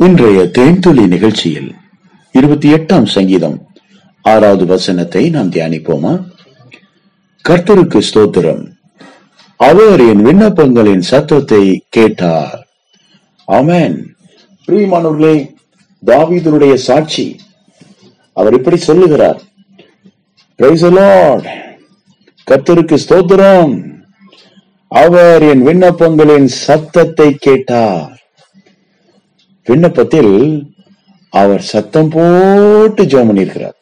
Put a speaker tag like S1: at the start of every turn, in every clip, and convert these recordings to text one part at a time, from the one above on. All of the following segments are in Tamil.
S1: இன்றைய தேன்துளி நிகழ்ச்சியில் இருபத்தி எட்டாம் சங்கீதம் ஆறாவது வசனத்தை நாம் தியானிப்போமா? கர்த்தருக்கு ஸ்தோத்திரம். அவர் என் விண்ணப்பங்களின் சத்தத்தை கேட்டார். ஆமென். பிரியமானவர்களே தாவீதனுடைய சாட்சி அவர் இப்படி சொல்லுகிறார். கர்த்தருக்கு ஸ்தோத்திரம். அவர் என் விண்ணப்பங்களின் சத்தத்தை கேட்டார். விண்ணப்பத்தில் அவர் சத்தம் போட்டு ஜெபம் பண்ணியிருக்கிறார்.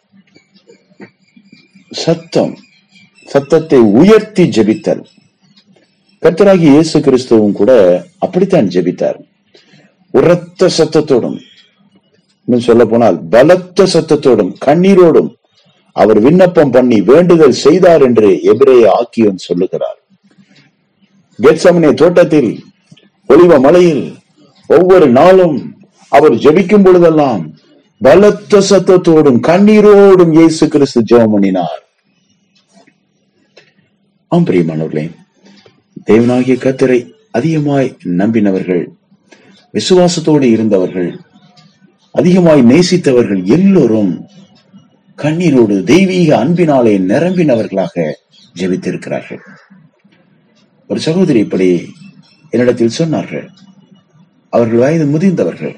S1: சத்தம் சத்தத்தை உயர்த்தி ஜெபித்தார் கர்த்தராகி இயேசு கிறிஸ்துவும் கூட அப்படித்தான் ஜெபித்தார். உரத்த சத்தத்தோடும் இன்னும் சொல்ல போனால் பலத்த சத்தத்தோடும் கண்ணீரோடும் அவர் விண்ணப்பம் பண்ணி வேண்டுதல் செய்தார் என்று எபிரேய ஆக்கியோன் சொல்லுகிறார். கெட்சமனே தோட்டத்தில் ஒளிவ மலையில் ஒவ்வொரு நாளும் அவர் ஜெபிக்கும் பொழுதெல்லாம் பலத்த சத்தத்தோடும் கண்ணீரோடும் இயேசு கிறிஸ்து ஜெபம் பண்ணினார். ஆம் பிரியமானவர்களே தேவனாகிய கத்தரை அதிகமாய் நம்பினவர்கள் விசுவாசத்தோடு இருந்தவர்கள் அதிகமாய் நேசித்தவர்கள் எல்லோரும் கண்ணீரோடு தெய்வீக அன்பினாலே நிரம்பினவர்களாக ஜெபித்திருக்கிறார்கள். ஒரு சகோதரி இப்படி என்னிடத்தில் சொன்னார்கள். அவர்கள் வயது முதிர்ந்தவர்கள்.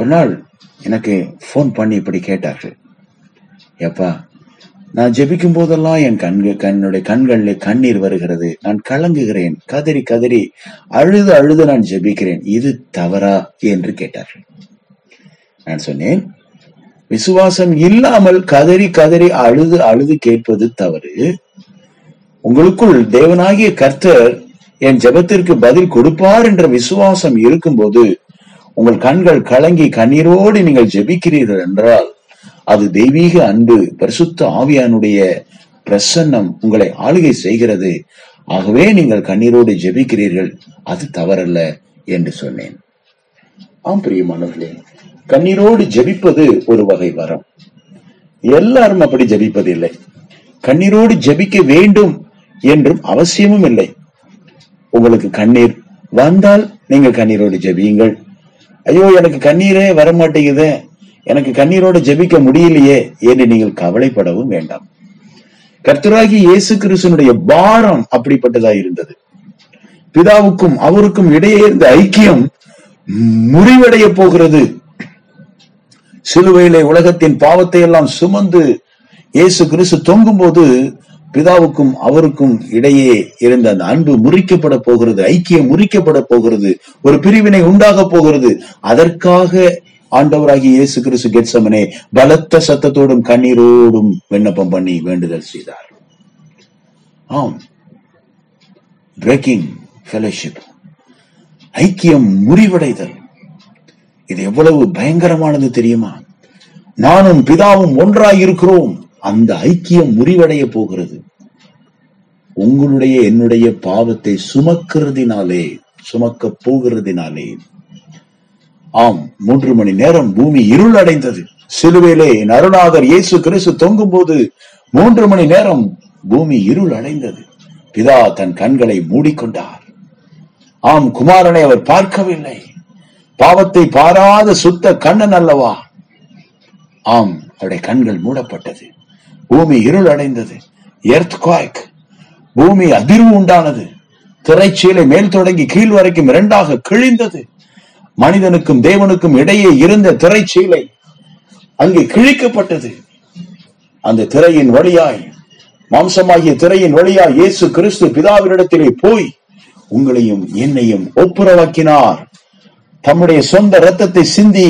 S1: ஒரு நாள் எனக்கு ஃபோன் பண்ணி இப்படி கேட்டார்கள். எப்பா நான் ஜெபிக்கும் போதெல்லாம் என் கண்கள் கண்ணுடைய கண்களில் கண்ணீர் வருகிறது. நான் கலங்குகிறேன். கதறி கதறி அழுது அழுது நான் ஜெபிக்கிறேன். இது தவறா? என்று கேட்டார்கள். நான் சொன்னேன் விசுவாசம் இல்லாமல் கதறி கதறி அழுது அழுது கேட்பது தவறு. உங்களுக்குள் தேவனாகிய கர்த்தர் என் ஜெபத்திற்கு பதில் கொடுப்பார் என்ற விசுவாசம் இருக்கும்போது உங்கள் கண்கள் கலங்கி கண்ணீரோடு நீங்கள் ஜெபிக்கிறீர்கள் என்றால் அது தெய்வீக அன்பு பரிசுத்த ஆவியானுடைய பிரசன்னம் உங்களை ஆளுகை செய்கிறது. ஆகவே நீங்கள் கண்ணீரோடு ஜெபிக்கிறீர்கள் அது தவறல்ல என்று சொன்னேன். ஆம் பிரியமானவர்களே கண்ணீரோடு ஜெபிப்பது ஒரு வகை வரம். எல்லாரும் அப்படி ஜெபிப்பதில்லை. கண்ணீரோடு ஜெபிக்க வேண்டும் என்றும் அவசியமும் இல்லை. உங்களுக்கு கண்ணீர் வந்தால் நீங்கள் கண்ணீரோடு ஜெபியுங்கள். ஐயோ எனக்கு கண்ணீரே வர மாட்டேங்குது எனக்கு கண்ணீரோடு ஜெபிக்க முடியலையே என்று நீங்கள் கவலைப்படவும் வேண்டாம். கர்த்தராகி இயேசு கிறிஸ்தனுடைய பாரம் அப்படிப்பட்டதா இருந்தது. பிதாவுக்கும் அவருக்கும் இடையே இருந்த ஐக்கியம் முறிவடைய போகிறது. சிலுவையிலே உலகத்தின் பாவத்தை எல்லாம் சுமந்து இயேசு கிறிஸ்து தொங்கும் போது பிதாவுக்கும் அவருக்கும் இடையே இருந்த அந்த அன்பு முறிக்கப்பட போகிறது ஐக்கியம் முறிக்கப்பட போகிறது ஒரு பிரிவினை உண்டாக போகிறது. அதற்காக ஆண்டவராகிய இயேசு கிறிஸ்து கெட்சமனே பலத்த சத்தத்தோடும் கண்ணீரோடும் விண்ணப்பம் பண்ணி வேண்டுதல் செய்தார். ஆம். பிரேக்கிங் ஃபெலோஷிப் ஐக்கியம் முறிவடைதல். இது எவ்வளவு பயங்கரமானது தெரியுமா? நானும் பிதாவும் ஒன்றாய் இருக்கிறோம் அந்த ஐக்கியம் முறிவடைய போகிறது. உங்களுடைய என்னுடைய பாவத்தை சுமக்கிறதினாலே சுமக்க போகிறதினாலே. ஆம் மூன்று மணி நேரம் பூமி இருள் அடைந்தது. சிலுவையிலே என் இயேசு கிறிஸ்து தொங்கும் போது மூன்று மணி நேரம் பூமி இருள் அடைந்தது. பிதா தன் கண்களை மூடிக்கொண்டார். ஆம் குமாரனை அவர் பார்க்கவில்லை. பாவத்தை பாராத சுத்த கண்ணன் அல்லவா? ஆம் அவருடைய கண்கள் மூடப்பட்டது. பூமி இருள் அடைந்தது எர்த் குவாய்க் பூமி அதிர்வு உண்டானது. திரைச்சீலை மேல் தொடங்கி கீழ் வரைக்கும் இரண்டாக கிழிந்தது. மனிதனுக்கும் தேவனுக்கும் இடையே இருந்த திரைச்சீலை அங்கே கிழிக்கப்பட்டது. அந்த திரையின் வழியாய் மாம்சமாகிய திரையின் வழியாய் இயேசு கிறிஸ்து பிதாவினிடத்திலே போய் உங்களையும் என்னையும் ஒப்புரவாக்கினார். தம்முடைய சொந்த ரத்தத்தை சிந்தி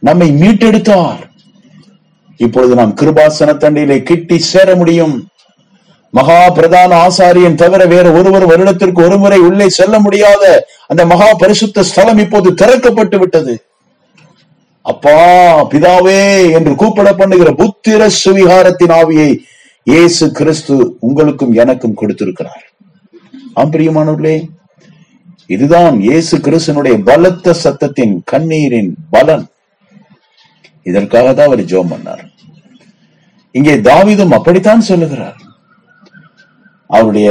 S1: நம்மை மீட்டெடுத்தார். இப்பொழுது நாம் கிருபாசன தண்டையிலே கிட்டி சேர முடியும். மகா பிரதான ஆசாரியன் தவிர வேற ஒருவர் வருடத்திற்கு ஒரு முறை உள்ளே செல்ல முடியாத அந்த மகா பரிசுத்த ஸ்தலம் இப்போது திறக்கப்பட்டு விட்டது. அப்பா பிதாவே என்று கூப்பிட பண்ணுகிற புத்திர சுவிகாரத்தின் ஆவியை இயேசு கிறிஸ்து உங்களுக்கும் எனக்கும் கொடுத்திருக்கிறார். ஆம் பிரியமானவர்களே இதுதான் இயேசு கிறிஸ்தனுடைய பலத்த சத்தத்தின் கண்ணீரின் பலன். இதற்காக தான் அவர் ஜோம் பண்ணார். இங்கே தாவிதும் அப்படித்தான் சொல்லுகிறார். அவருடைய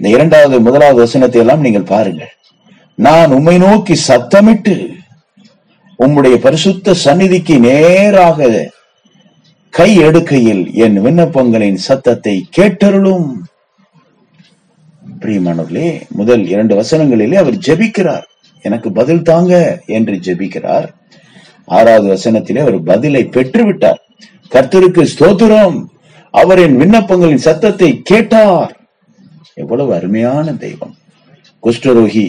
S1: இந்த இரண்டாவது முதலாவது வசனத்தை எல்லாம் நீங்கள் பாருங்கள். நான் உம்மை நோக்கி சத்தமிட்டு உம்முடைய பரிசுத்த சந்நிதிக்கு நேராக கை எடுக்கையில் என் விண்ணப்பங்களின் சத்தத்தை கேட்டருளும். பிரியமானவர்களே முதல் இரண்டு வசனங்களிலே அவர் ஜெபிக்கிறார். எனக்கு பதில் தாங்க என்று ஜெபிக்கிறார். ஆறாவது வசனத்திலே அவர் பதிலை பெற்றுவிட்டார். கர்த்தருக்கு ஸ்தோத்திரம். அவரின் விண்ணப்பங்களின் சத்தத்தை கேட்டார். எவ்வளவு அருமையான தெய்வம். குஷ்டரோகி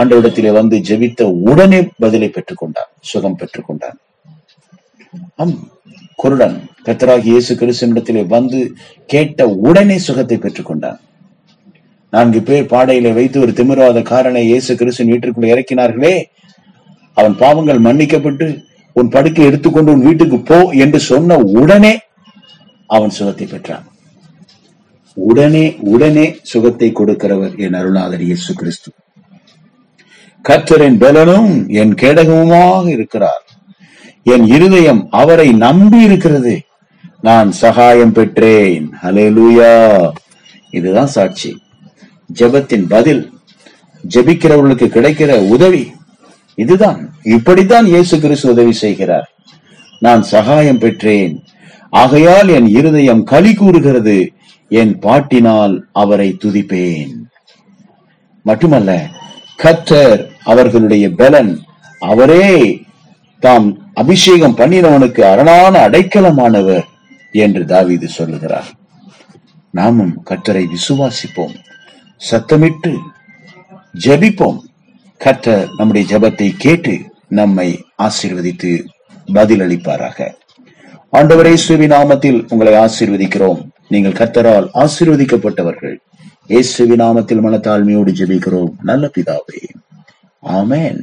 S1: ஆண்டவிடத்திலே வந்து ஜெபித்த உடனே பதிலை பெற்றுக்கொண்டார் சுகம் பெற்றுக்கொண்டார் ஆம் குருடன் கத்தராகி இயேசு கிறிஸ்துவிடத்திலே வந்து கேட்ட உடனே சுகத்தை பெற்றுக்கொண்டான். நான்கு பேர் பாடையில வைத்து ஒரு திமிராத காரனை இயேசு கிருஷ்ணன் வீட்டிற்குள் இறக்கினார்களே. அவன் பாவங்கள் மன்னிக்கப்பட்டு உன் படுக்கை எடுத்துக்கொண்டு உன் வீட்டுக்கு போ என்று சொன்ன உடனே அவன் சுகத்தை பெற்றான். உடனே உடனே சுகத்தை கொடுக்கிறவர் என் அருளாதர் இயேசு கிறிஸ்து. கர்த்தரின் பலனும் என் கேடகமுமாக இருக்கிறார். என் இருதயம் அவரை நம்பி இருக்கிறது. நான் சகாயம் பெற்றேன். ஹalleluya. இதுதான் சாட்சி. ஜெபத்தின் பதில். ஜெபிக்கிறவர்களுக்கு கிடைக்கிற உதவி. இதுதான் இப்படித்தான் இயேசு கிறிஸ்து உதவி செய்கிறார். நான் சகாயம் பெற்றேன். ஆகையால் என் இருதயம் களி கூறுகிறது. என் பாட்டினால் அவரை துதிப்பேன். மட்டுமல்ல கத்தர் அவர்களுடைய பலன். அவரே தாம் அபிஷேகம் பண்ணினவனுக்கு அரணான அடைக்கலமானவர் என்று தாவீது சொல்லுகிறார். நாமும் கத்தரை விசுவாசிப்போம். சத்தமிட்டு ஜெபிப்போம். கர்த்தர் நம்முடைய ஜெபத்தை கேட்டு நம்மை ஆசீர்வதித்து பதிலளிப்பாராக. ஆண்டவரே சுவி நாமத்தில் உங்களை ஆசீர்வதிக்கிறோம். நீங்கள் கர்த்தரால் ஆசீர்வதிக்கப்பட்டவர்கள். இயேசுவி நாமத்தில் மனத்தாழ்மையோடு ஜெபிக்கிறோம். நல்ல பிதாவே. ஆமேன்.